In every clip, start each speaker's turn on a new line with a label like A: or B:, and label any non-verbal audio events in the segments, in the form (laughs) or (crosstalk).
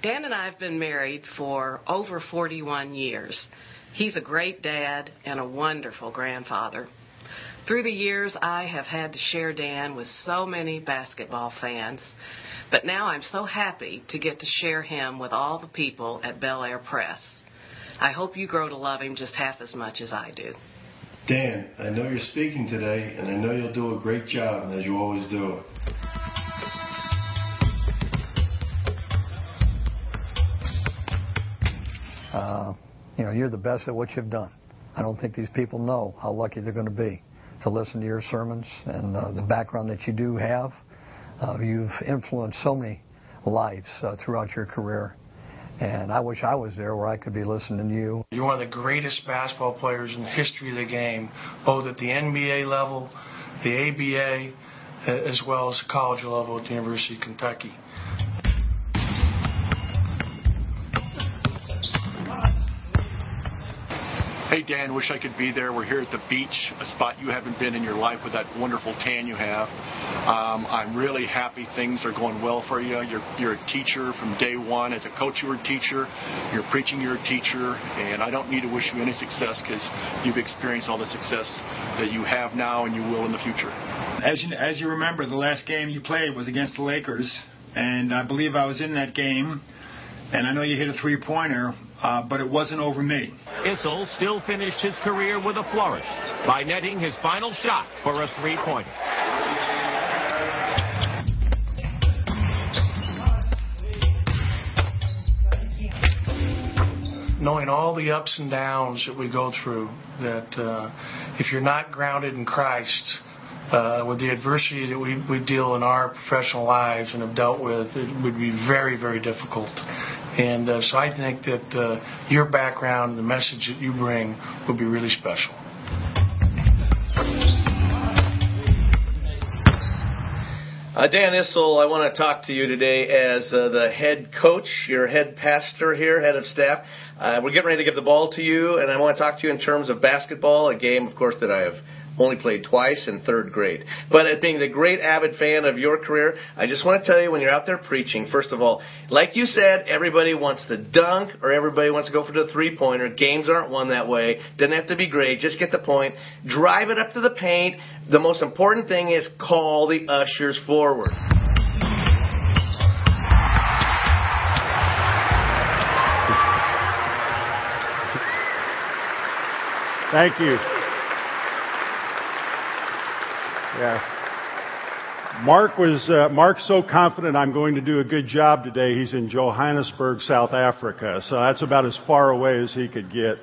A: Dan and I have been married for over 41 years. He's a great dad and a wonderful grandfather. Through the years, I have had to share Dan with so many basketball fans, but now I'm so happy to get to share him with all the people at Bel Air Pres. I hope you grow to love him just half as much as I do.
B: Dan, I know you're speaking today, and I know you'll do a great job, as you always do.
C: Uh, you know, you're the best at what you've done. I don't think these people know how lucky they're going to be to listen to your sermons and uh, the background that you do have. Uh, you've influenced so many lives uh, throughout your career. And I wish I was there where I could be listening to you.
D: You're one of the greatest basketball players in the history of the game, both at the NBA level, the ABA, as well as the college level at the University of Kentucky.
E: Hey, Dan, wish I could be there. We're here at the beach, a spot you haven't been in your life with that wonderful tan you have. Um, I'm really happy things are going well for you. You're, you're a teacher from day one. As a coach, you were a teacher. You're preaching, you're a teacher. And I don't need to wish you any success because you've experienced all the success that you have now and you will in the future.
F: As you, as you remember, the last game you played was against the Lakers. And I believe I was in that game. And I know you hit a three pointer, uh, but it wasn't over me.
G: Issel still finished his career with a flourish by netting his final shot for a three pointer.
D: Knowing all the ups and downs that we go through, that uh, if you're not grounded in Christ, uh, with the adversity that we, we deal in our professional lives and have dealt with, it would be very, very difficult. And uh, so I think that uh, your background the message that you bring will be really special.
H: Uh, Dan Issel, I want to talk to you today as uh, the head coach, your head pastor here, head of staff. Uh, we're getting ready to give the ball to you, and I want to talk to you in terms of basketball, a game, of course, that I have only played twice in third grade. But as being the great avid fan of your career, I just want to tell you when you're out there preaching, first of all, like you said, everybody wants to dunk or everybody wants to go for the three pointer. Games aren't won that way. Doesn't have to be great. Just get the point. Drive it up to the paint. The most important thing is call the ushers forward.
I: Thank you. Yeah. Mark was uh, Mark's so confident I'm going to do a good job today. He's in Johannesburg, South Africa, so that's about as far away as he could get.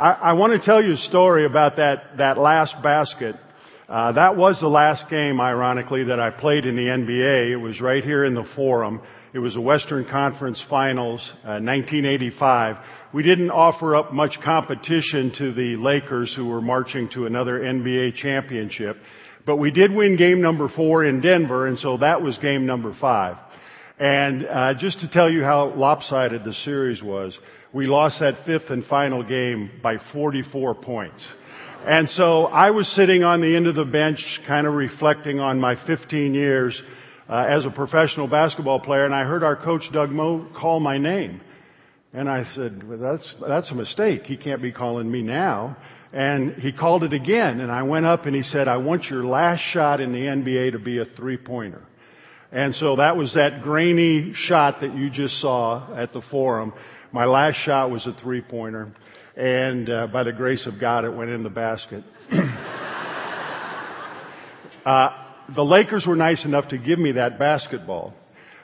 I: I, I want to tell you a story about that that last basket. Uh, that was the last game, ironically, that I played in the NBA. It was right here in the Forum. It was the Western Conference Finals, uh, 1985. We didn't offer up much competition to the Lakers who were marching to another NBA championship. But we did win game number four in Denver, and so that was game number five. And uh, just to tell you how lopsided the series was, we lost that fifth and final game by 44 points. And so I was sitting on the end of the bench, kind of reflecting on my 15 years uh, as a professional basketball player, and I heard our coach Doug Moe call my name. And I said, well, that's, that's a mistake. He can't be calling me now. And he called it again. And I went up and he said, I want your last shot in the NBA to be a three pointer. And so that was that grainy shot that you just saw at the forum. My last shot was a three pointer. And uh, by the grace of God, it went in the basket. (clears throat) uh, the Lakers were nice enough to give me that basketball.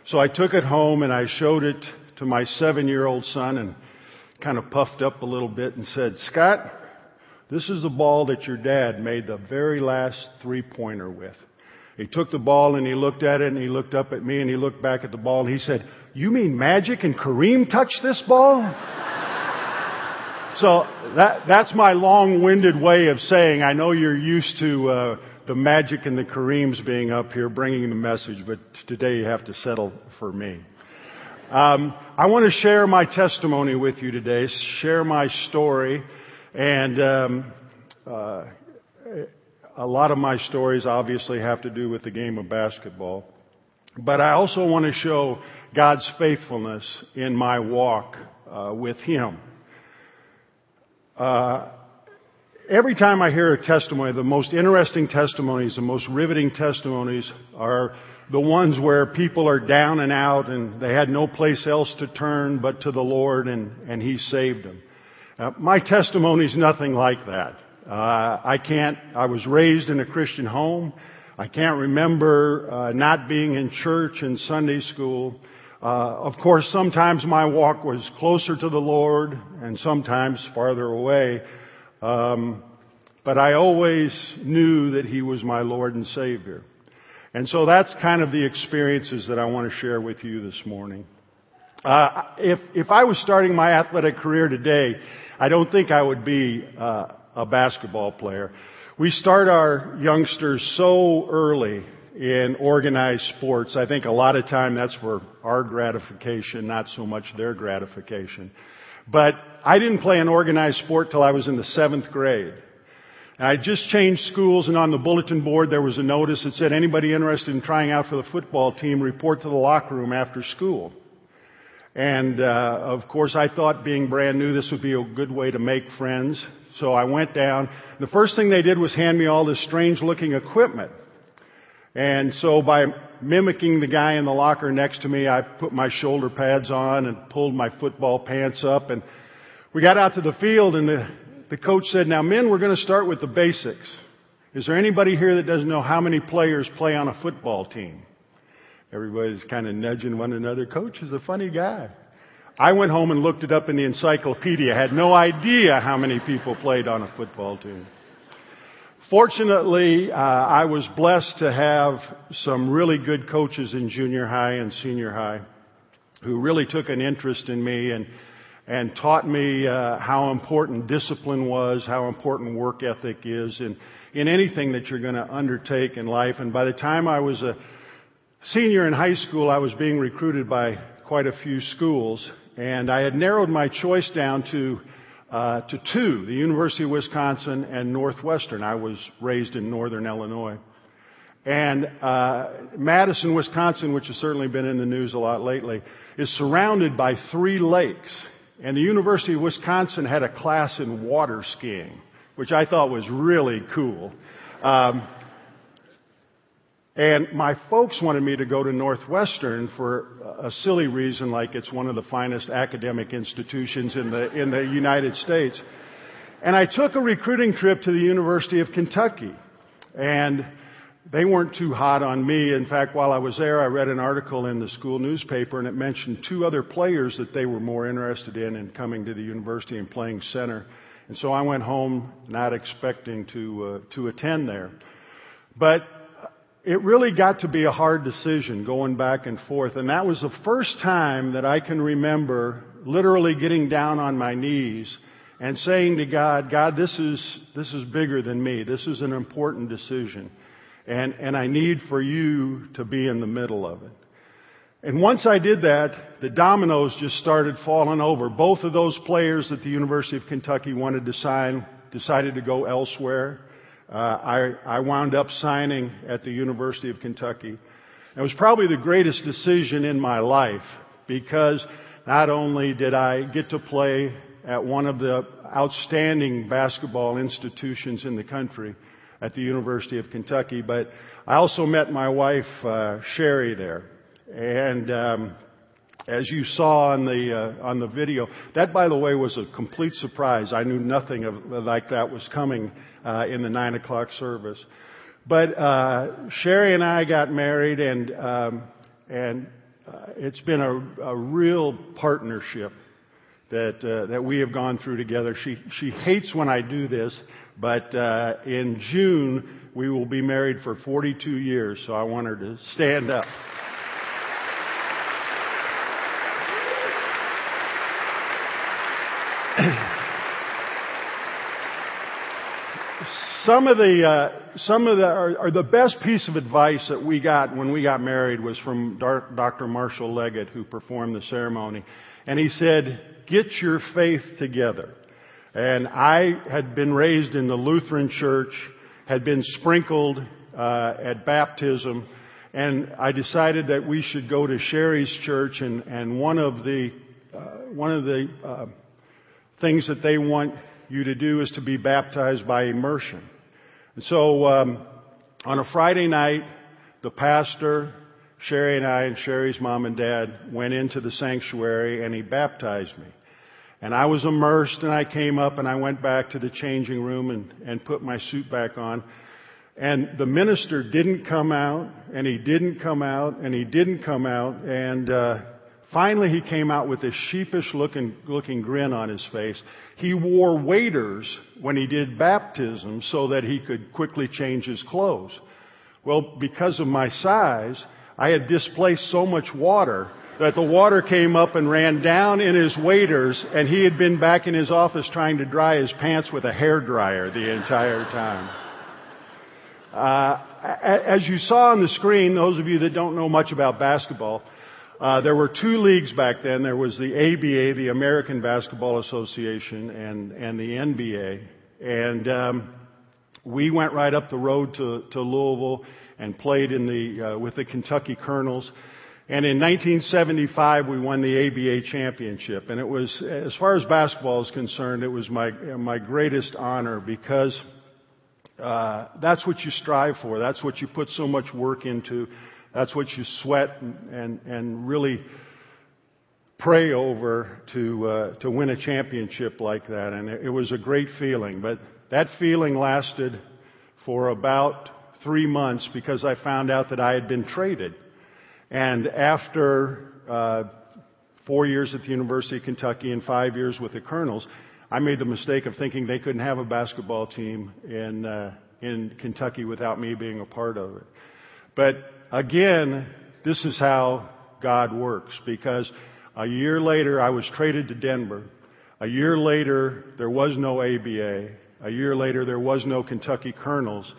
I: So I took it home and I showed it to my seven year old son and kind of puffed up a little bit and said, Scott, this is the ball that your dad made the very last three pointer with. He took the ball and he looked at it and he looked up at me and he looked back at the ball and he said, You mean Magic and Kareem touched this ball? (laughs) so that, that's my long winded way of saying I know you're used to uh, the Magic and the Kareems being up here bringing the message, but today you have to settle for me. Um, I want to share my testimony with you today, share my story, and um, uh, a lot of my stories obviously have to do with the game of basketball. But I also want to show God's faithfulness in my walk uh, with Him. Uh, every time I hear a testimony, the most interesting testimonies, the most riveting testimonies are the ones where people are down and out and they had no place else to turn but to the Lord and, and He saved them. Uh, my testimony is nothing like that. Uh, I can't, I was raised in a Christian home. I can't remember uh, not being in church and Sunday school. Uh, of course, sometimes my walk was closer to the Lord and sometimes farther away. Um, but I always knew that He was my Lord and Savior. And so that's kind of the experiences that I want to share with you this morning. Uh, if if I was starting my athletic career today, I don't think I would be uh, a basketball player. We start our youngsters so early in organized sports. I think a lot of time that's for our gratification, not so much their gratification. But I didn't play an organized sport till I was in the seventh grade. And I just changed schools and on the bulletin board there was a notice that said anybody interested in trying out for the football team report to the locker room after school. And uh, of course I thought being brand new this would be a good way to make friends. So I went down. The first thing they did was hand me all this strange looking equipment. And so by mimicking the guy in the locker next to me, I put my shoulder pads on and pulled my football pants up and we got out to the field and the the coach said, now men, we're going to start with the basics. Is there anybody here that doesn't know how many players play on a football team? Everybody's kind of nudging one another. Coach is a funny guy. I went home and looked it up in the encyclopedia. Had no idea how many people played on a football team. Fortunately, uh, I was blessed to have some really good coaches in junior high and senior high who really took an interest in me and and taught me uh, how important discipline was, how important work ethic is in, in anything that you're going to undertake in life. And by the time I was a senior in high school, I was being recruited by quite a few schools, and I had narrowed my choice down to uh, to two: the University of Wisconsin and Northwestern. I was raised in Northern Illinois. And uh, Madison, Wisconsin, which has certainly been in the news a lot lately, is surrounded by three lakes. And the University of Wisconsin had a class in water skiing, which I thought was really cool. Um, and my folks wanted me to go to Northwestern for a silly reason, like it's one of the finest academic institutions in the in the United States. And I took a recruiting trip to the University of Kentucky, and they weren't too hot on me. In fact, while I was there, I read an article in the school newspaper and it mentioned two other players that they were more interested in in coming to the university and playing center. And so I went home not expecting to, uh, to attend there. But it really got to be a hard decision going back and forth. And that was the first time that I can remember literally getting down on my knees and saying to God, God, this is, this is bigger than me. This is an important decision. And, and I need for you to be in the middle of it. And once I did that, the dominoes just started falling over. Both of those players at the University of Kentucky wanted to sign, decided to go elsewhere. Uh, I, I wound up signing at the University of Kentucky. It was probably the greatest decision in my life because not only did I get to play at one of the outstanding basketball institutions in the country, at the University of Kentucky. But I also met my wife, uh, Sherry, there. And um, as you saw on the uh, on the video, that by the way was a complete surprise. I knew nothing of like that was coming uh, in the nine o'clock service. But uh, Sherry and I got married, and um, and uh, it's been a, a real partnership that uh, that we have gone through together. She she hates when I do this, but uh, in June we will be married for 42 years. So I want her to stand up. (clears throat) some of the uh, some of the or, the best piece of advice that we got when we got married was from Dr. Marshall Leggett, who performed the ceremony, and he said, "Get your faith together." And I had been raised in the Lutheran church, had been sprinkled uh, at baptism, and I decided that we should go to Sherry's church, and, and one of the uh, one of the uh, things that they want you to do is to be baptized by immersion. And so um, on a Friday night, the pastor, Sherry and I, and Sherry's mom and dad went into the sanctuary, and he baptized me. And I was immersed, and I came up, and I went back to the changing room and, and put my suit back on. And the minister didn't come out, and he didn't come out, and he didn't come out, and uh, finally he came out with this sheepish looking, looking grin on his face. He wore waders when he did baptism so that he could quickly change his clothes. Well, because of my size, I had displaced so much water that the water came up and ran down in his waders, and he had been back in his office trying to dry his pants with a hair dryer the entire time. Uh, as you saw on the screen, those of you that don't know much about basketball, uh, there were two leagues back then. There was the ABA, the American Basketball Association, and and the NBA. And um, we went right up the road to, to Louisville and played in the uh, with the Kentucky Colonels. And in 1975, we won the ABA championship. And it was, as far as basketball is concerned, it was my my greatest honor because uh, that's what you strive for. That's what you put so much work into. That's what you sweat and, and, and really pray over to, uh, to win a championship like that. And it, it was a great feeling. But that feeling lasted for about three months because I found out that I had been traded. And after uh, four years at the University of Kentucky and five years with the Colonels, I made the mistake of thinking they couldn't have a basketball team in uh, in Kentucky without me being a part of it. But again, this is how God works because a year later I was traded to Denver. A year later there was no ABA. A year later there was no Kentucky Colonels.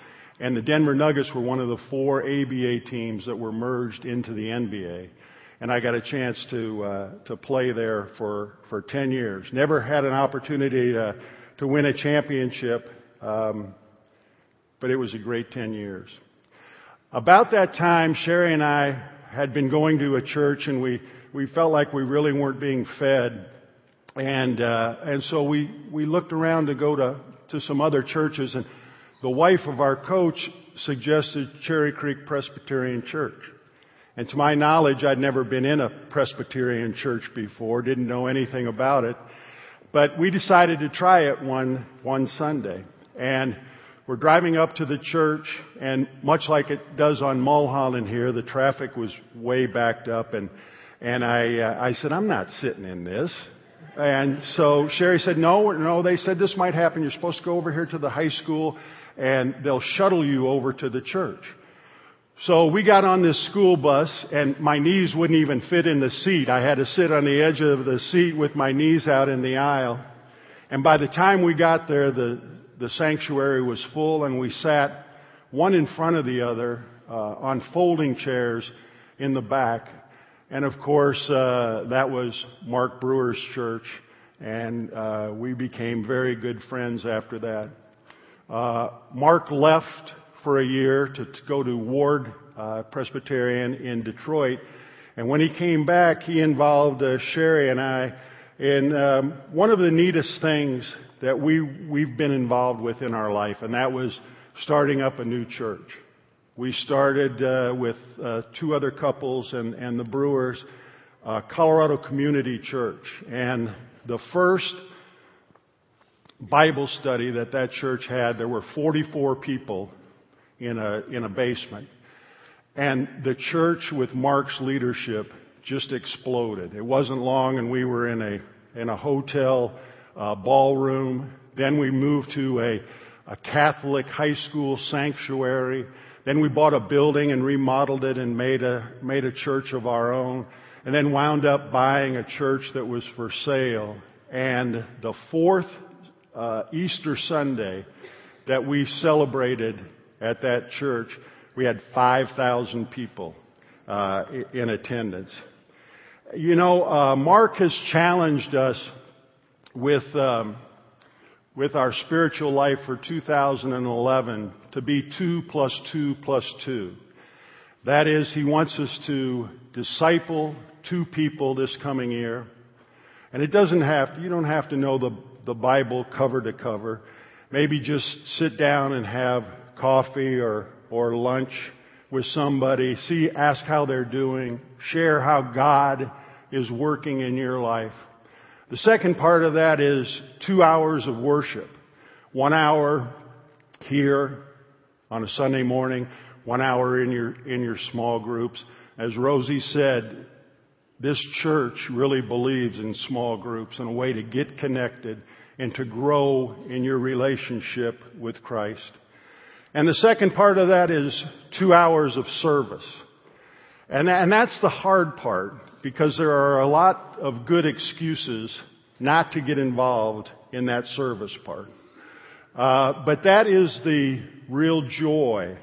I: And the Denver Nuggets were one of the four ABA teams that were merged into the NBA and I got a chance to uh, to play there for for 10 years. Never had an opportunity to to win a championship, um, but it was a great 10 years. About that time, Sherry and I had been going to a church, and we we felt like we really weren't being fed, and uh, and so we we looked around to go to to some other churches, and the wife of our coach suggested Cherry Creek Presbyterian Church. And to my knowledge, I'd never been in a Presbyterian church before, didn't know anything about it. But we decided to try it one, one Sunday. And we're driving up to the church, and much like it does on Mulholland here, the traffic was way backed up, and, and I, uh, I said, I'm not sitting in this. And so Sherry said, no, no, they said this might happen. You're supposed to go over here to the high school, and they'll shuttle you over to the church. So we got on this school bus and my knees wouldn't even fit in the seat. I had to sit on the edge of the seat with my knees out in the aisle. And by the time we got there, the, the sanctuary was full and we sat one in front of the other uh, on folding chairs in the back. And of course, uh, that was Mark Brewer's church. And uh, we became very good friends after that. Uh, Mark left for a year to, to go to Ward uh, Presbyterian in Detroit. And when he came back, he involved uh, Sherry and I in um, one of the neatest things that we, we've been involved with in our life, and that was starting up a new church. We started uh, with uh, two other couples and, and the Brewers, uh, Colorado Community Church. And the first Bible study that that church had, there were 44 people in a, in a basement. And the church with Mark's leadership just exploded. It wasn't long and we were in a, in a hotel uh, ballroom. Then we moved to a, a Catholic high school sanctuary. Then we bought a building and remodeled it and made a, made a church of our own. And then wound up buying a church that was for sale. And the fourth uh, Easter Sunday that we celebrated at that church, we had 5,000 people uh, in attendance. You know, uh, Mark has challenged us with um, with our spiritual life for 2011 to be two plus two plus two. That is, He wants us to disciple two people this coming year. And it doesn't have, you don't have to know the, the Bible cover to cover. Maybe just sit down and have coffee or, or lunch with somebody, see, ask how they're doing, share how God is working in your life. The second part of that is two hours of worship. One hour here on a Sunday morning, one hour in your, in your small groups. As Rosie said, this church really believes in small groups and a way to get connected and to grow in your relationship with Christ. And the second part of that is two hours of service. And, and that's the hard part because there are a lot of good excuses not to get involved in that service part. Uh, but that is the real joy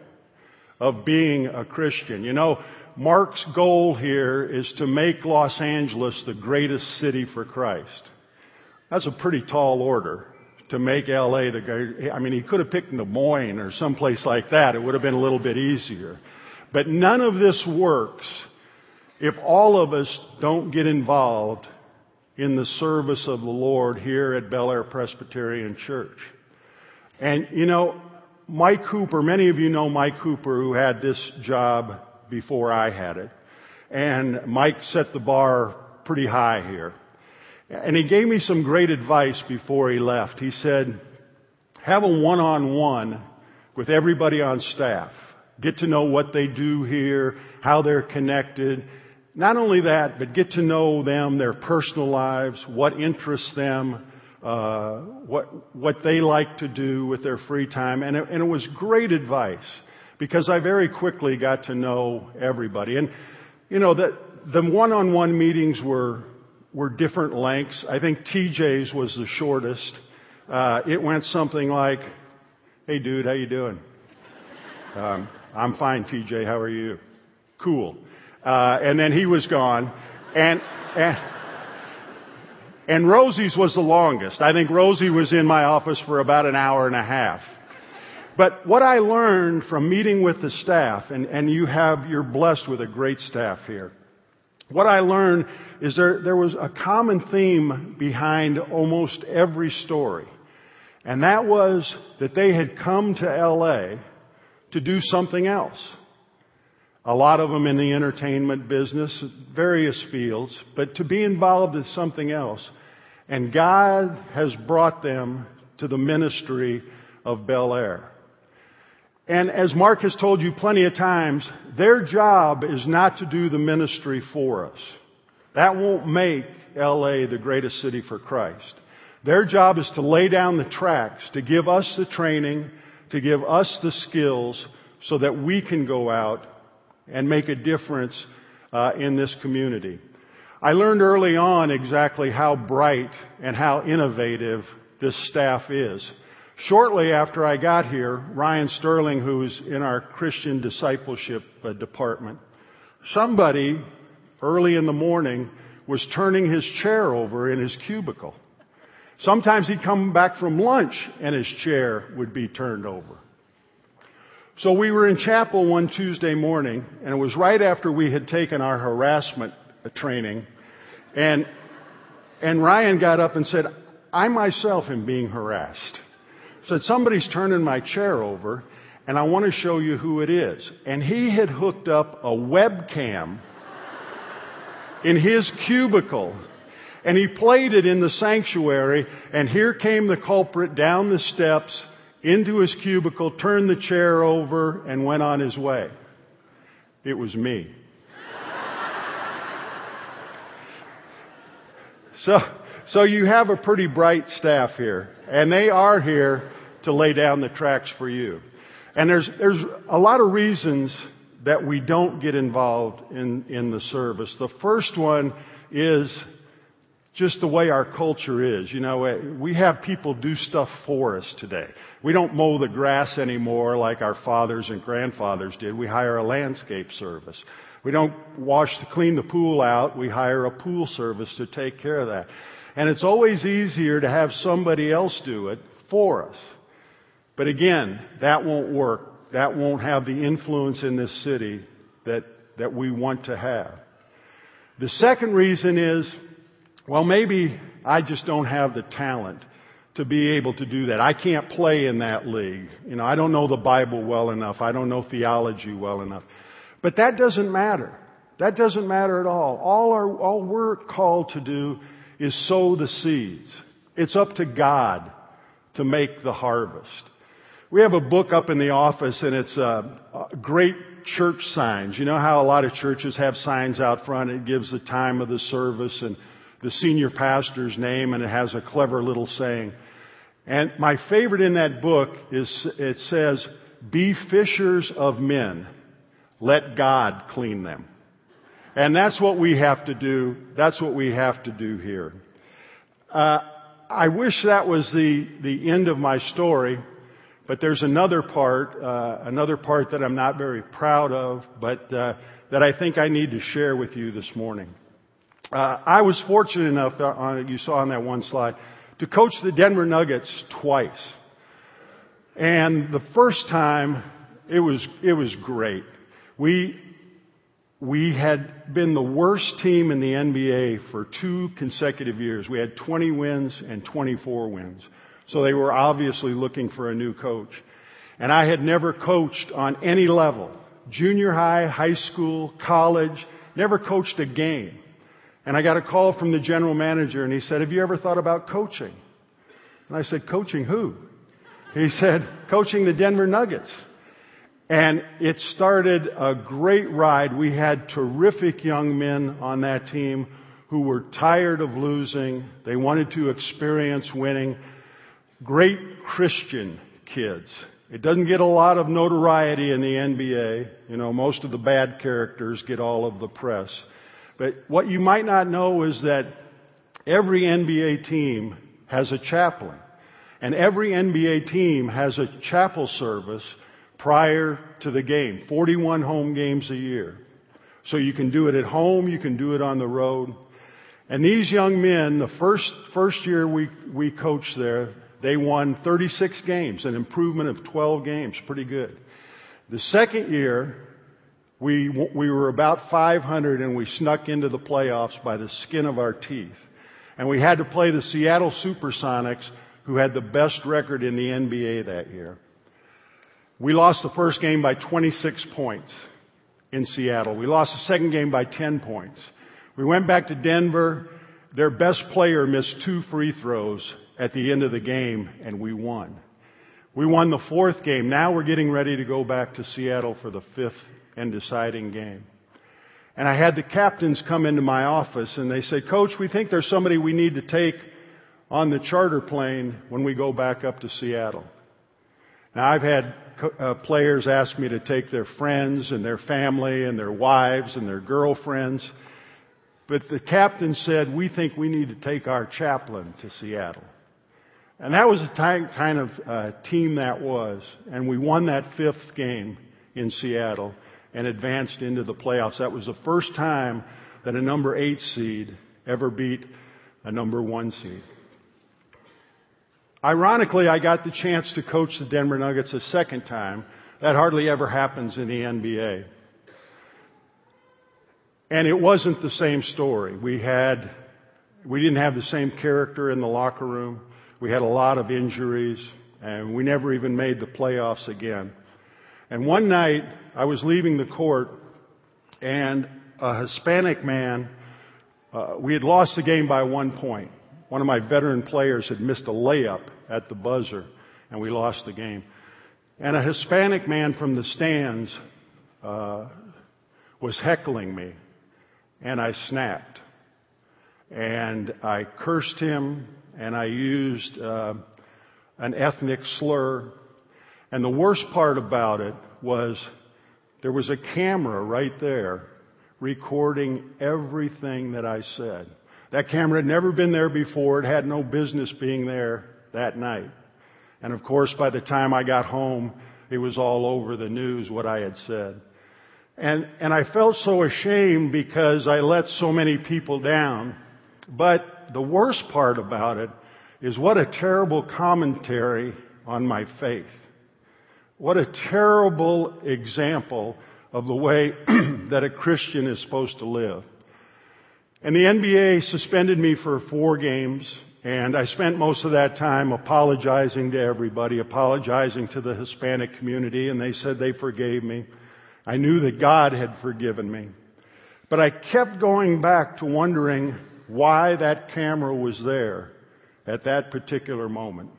I: of being a Christian. You know, Mark's goal here is to make Los Angeles the greatest city for Christ. That's a pretty tall order to make LA the. I mean, he could have picked Des Moines or someplace like that. It would have been a little bit easier. But none of this works if all of us don't get involved in the service of the Lord here at Bel Air Presbyterian Church. And you know, Mike Cooper, many of you know Mike Cooper who had this job before I had it. And Mike set the bar pretty high here. And he gave me some great advice before he left. He said, have a one-on-one with everybody on staff. Get to know what they do here, how they're connected. Not only that, but get to know them, their personal lives, what interests them, uh, what what they like to do with their free time, and it, and it was great advice because I very quickly got to know everybody. And, you know, that the one-on-one meetings were, were different lengths. I think TJ's was the shortest. Uh, it went something like, hey dude, how you doing? Um, I'm fine, TJ, how are you? Cool. Uh, and then he was gone. And, and, and Rosie's was the longest. I think Rosie was in my office for about an hour and a half. But what I learned from meeting with the staff, and, and you have, you're blessed with a great staff here. What I learned is there, there was a common theme behind almost every story. And that was that they had come to LA to do something else. A lot of them in the entertainment business, various fields, but to be involved in something else. And God has brought them to the ministry of Bel Air. And as Mark has told you plenty of times, their job is not to do the ministry for us. That won't make LA the greatest city for Christ. Their job is to lay down the tracks, to give us the training, to give us the skills so that we can go out and make a difference uh, in this community. I learned early on exactly how bright and how innovative this staff is. Shortly after I got here, Ryan Sterling, who's in our Christian discipleship uh, department, somebody early in the morning was turning his chair over in his cubicle. Sometimes he'd come back from lunch and his chair would be turned over. So we were in chapel one Tuesday morning and it was right after we had taken our harassment uh, training and, and Ryan got up and said, I myself am being harassed said, somebody's turning my chair over and I want to show you who it is. And he had hooked up a webcam in his cubicle and he played it in the sanctuary and here came the culprit down the steps into his cubicle, turned the chair over and went on his way. It was me. (laughs) So, so you have a pretty bright staff here, and they are here to lay down the tracks for you. And there's, there's a lot of reasons that we don't get involved in, in the service. The first one is just the way our culture is. You know, eh, we have people do stuff for us today. We don't mow the grass anymore like our fathers and grandfathers did. We hire a landscape service. We don't wash, clean the pool out. We hire a pool service to take care of that. And it's always easier to have somebody else do it for us. But again, that won't work. That won't have the influence in this city that, that we want to have. The second reason is, well, maybe I just don't have the talent to be able to do that. I can't play in that league. You know, I don't know the Bible well enough. I don't know theology well enough. But that doesn't matter. That doesn't matter at all. All, our, all we're called to do is sow the seeds. It's up to God to make the harvest. We have a book up in the office and it's uh, great church signs. You know how a lot of churches have signs out front. It gives the time of the service and the senior pastor's name and it has a clever little saying. And my favorite in that book is it says, be fishers of men. Let God clean them. And that's what we have to do. That's what we have to do here. Uh, I wish that was the, the end of my story, but there's another part, uh, another part that I'm not very proud of, but uh, that I think I need to share with you this morning. Uh, I was fortunate enough, on, you saw on that one slide, to coach the Denver Nuggets twice. And the first time, it was, it was great. We, we had been the worst team in the NBA for two consecutive years. We had 20 wins and 24 wins. So they were obviously looking for a new coach. And I had never coached on any level. Junior high, high school, college, never coached a game. And I got a call from the general manager and he said, have you ever thought about coaching? And I said, coaching who? He (laughs) said, coaching the Denver Nuggets. And it started a great ride. We had terrific young men on that team who were tired of losing. They wanted to experience winning. Great Christian kids. It doesn't get a lot of notoriety in the NBA. You know, most of the bad characters get all of the press. But what you might not know is that every NBA team has a chaplain. And every NBA team has a chapel service prior to the game. 41 home games a year. So you can do it at home, you can do it on the road. And these young men, the first, first year we, we coached there, they won 36 games, an improvement of 12 games. Pretty good. The second year, we, we were about 500 and we snuck into the playoffs by the skin of our teeth. And we had to play the Seattle Supersonics, who had the best record in the NBA that year. We lost the first game by 26 points in Seattle. We lost the second game by 10 points. We went back to Denver. Their best player missed two free throws at the end of the game and we won. We won the fourth game. Now we're getting ready to go back to Seattle for the fifth and deciding game. And I had the captains come into my office and they said, Coach, we think there's somebody we need to take on the charter plane when we go back up to Seattle. Now I've had uh, players ask me to take their friends and their family and their wives and their girlfriends. But the captain said, we think we need to take our chaplain to Seattle. And that was the kind of uh, team that was. And we won that fifth game in Seattle and advanced into the playoffs. That was the first time that a number eight seed ever beat a number one seed. Ironically, I got the chance to coach the Denver Nuggets a second time. That hardly ever happens in the NBA. And it wasn't the same story. We had, we didn't have the same character in the locker room. We had a lot of injuries and we never even made the playoffs again. And one night I was leaving the court and a Hispanic man, uh, we had lost the game by one point. One of my veteran players had missed a layup at the buzzer and we lost the game. And a Hispanic man from the stands uh, was heckling me and I snapped. And I cursed him and I used uh, an ethnic slur and the worst part about it was there was a camera right there recording everything that I said. That camera had never been there before. It had no business being there that night. And of course, by the time I got home, it was all over the news what I had said. And, and I felt so ashamed because I let so many people down. But the worst part about it is what a terrible commentary on my faith. What a terrible example of the way (clears throat) that a Christian is supposed to live. And the NBA suspended me for four games, and I spent most of that time apologizing to everybody, apologizing to the Hispanic community, and they said they forgave me. I knew that God had forgiven me. But I kept going back to wondering why that camera was there at that particular moment.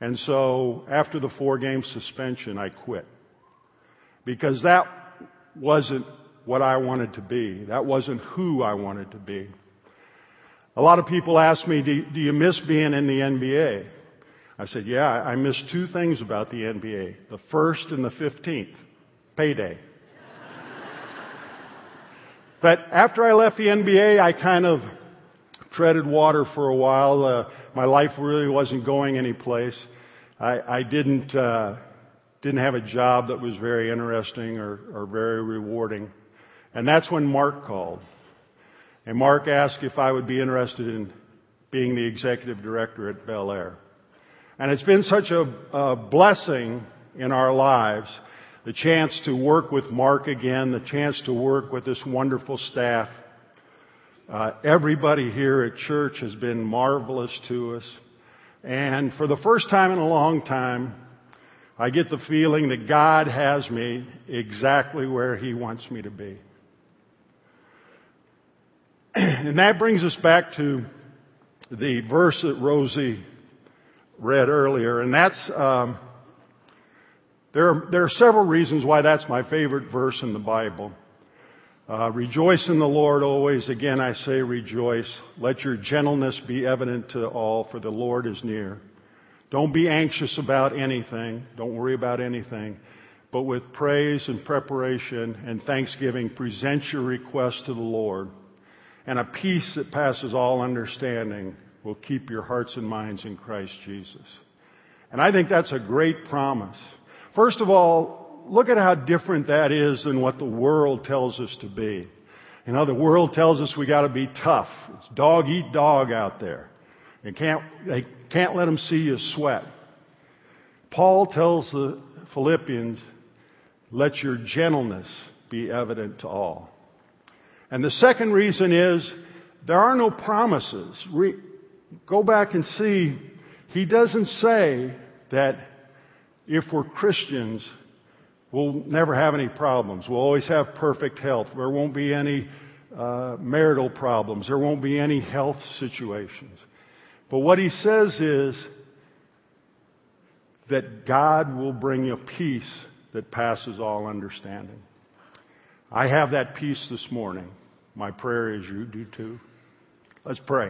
I: And so after the four game suspension, I quit. Because that wasn't what I wanted to be. That wasn't who I wanted to be. A lot of people ask me, do, do you miss being in the NBA? I said, yeah, I miss two things about the NBA. The first and the 15th. Payday. But after I left the NBA, I kind of treaded water for a while. Uh, my life really wasn't going anyplace. I, I didn't uh, didn't have a job that was very interesting or, or very rewarding, and that's when Mark called. And Mark asked if I would be interested in being the executive director at Bel Air. And it's been such a, a blessing in our lives the chance to work with Mark again, the chance to work with this wonderful staff uh, everybody here at church has been marvelous to us. And for the first time in a long time, I get the feeling that God has me exactly where He wants me to be. (clears throat) And that brings us back to the verse that Rosie read earlier, and that's um, there. Are, there are several reasons why that's my favorite verse in the Bible. Uh, rejoice in the Lord always. Again, I say rejoice. Let your gentleness be evident to all, for the Lord is near. Don't be anxious about anything. Don't worry about anything. But with praise and preparation and thanksgiving, present your request to the Lord. And a peace that passes all understanding will keep your hearts and minds in Christ Jesus. And I think that's a great promise. First of all, look at how different that is than what the world tells us to be. You know, the world tells us we gotta be tough. It's dog eat dog out there. You can't, they can't let them see you sweat. Paul tells the Philippians, let your gentleness be evident to all. And the second reason is there are no promises. Re- go back and see, he doesn't say that if we're Christians, We'll never have any problems. We'll always have perfect health. There won't be any uh, marital problems. There won't be any health situations. But what he says is that God will bring you peace that passes all understanding. I have that peace this morning. My prayer is you do too. Let's pray.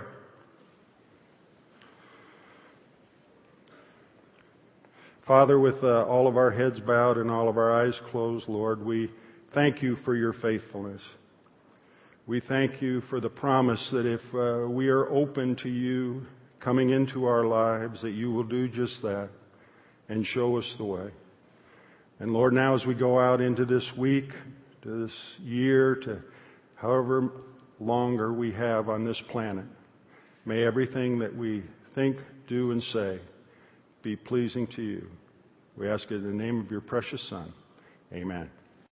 I: Father, with uh, all of our heads bowed and all of our eyes closed, Lord, we thank you for your faithfulness. We thank you for the promise that if uh, we are open to you coming into our lives, that you will do just that and show us the way. And Lord, now as we go out into this week, to this year, to however longer we have on this planet, may everything that we think, do, and say be pleasing to you. We ask it in the name of your precious Son. Amen.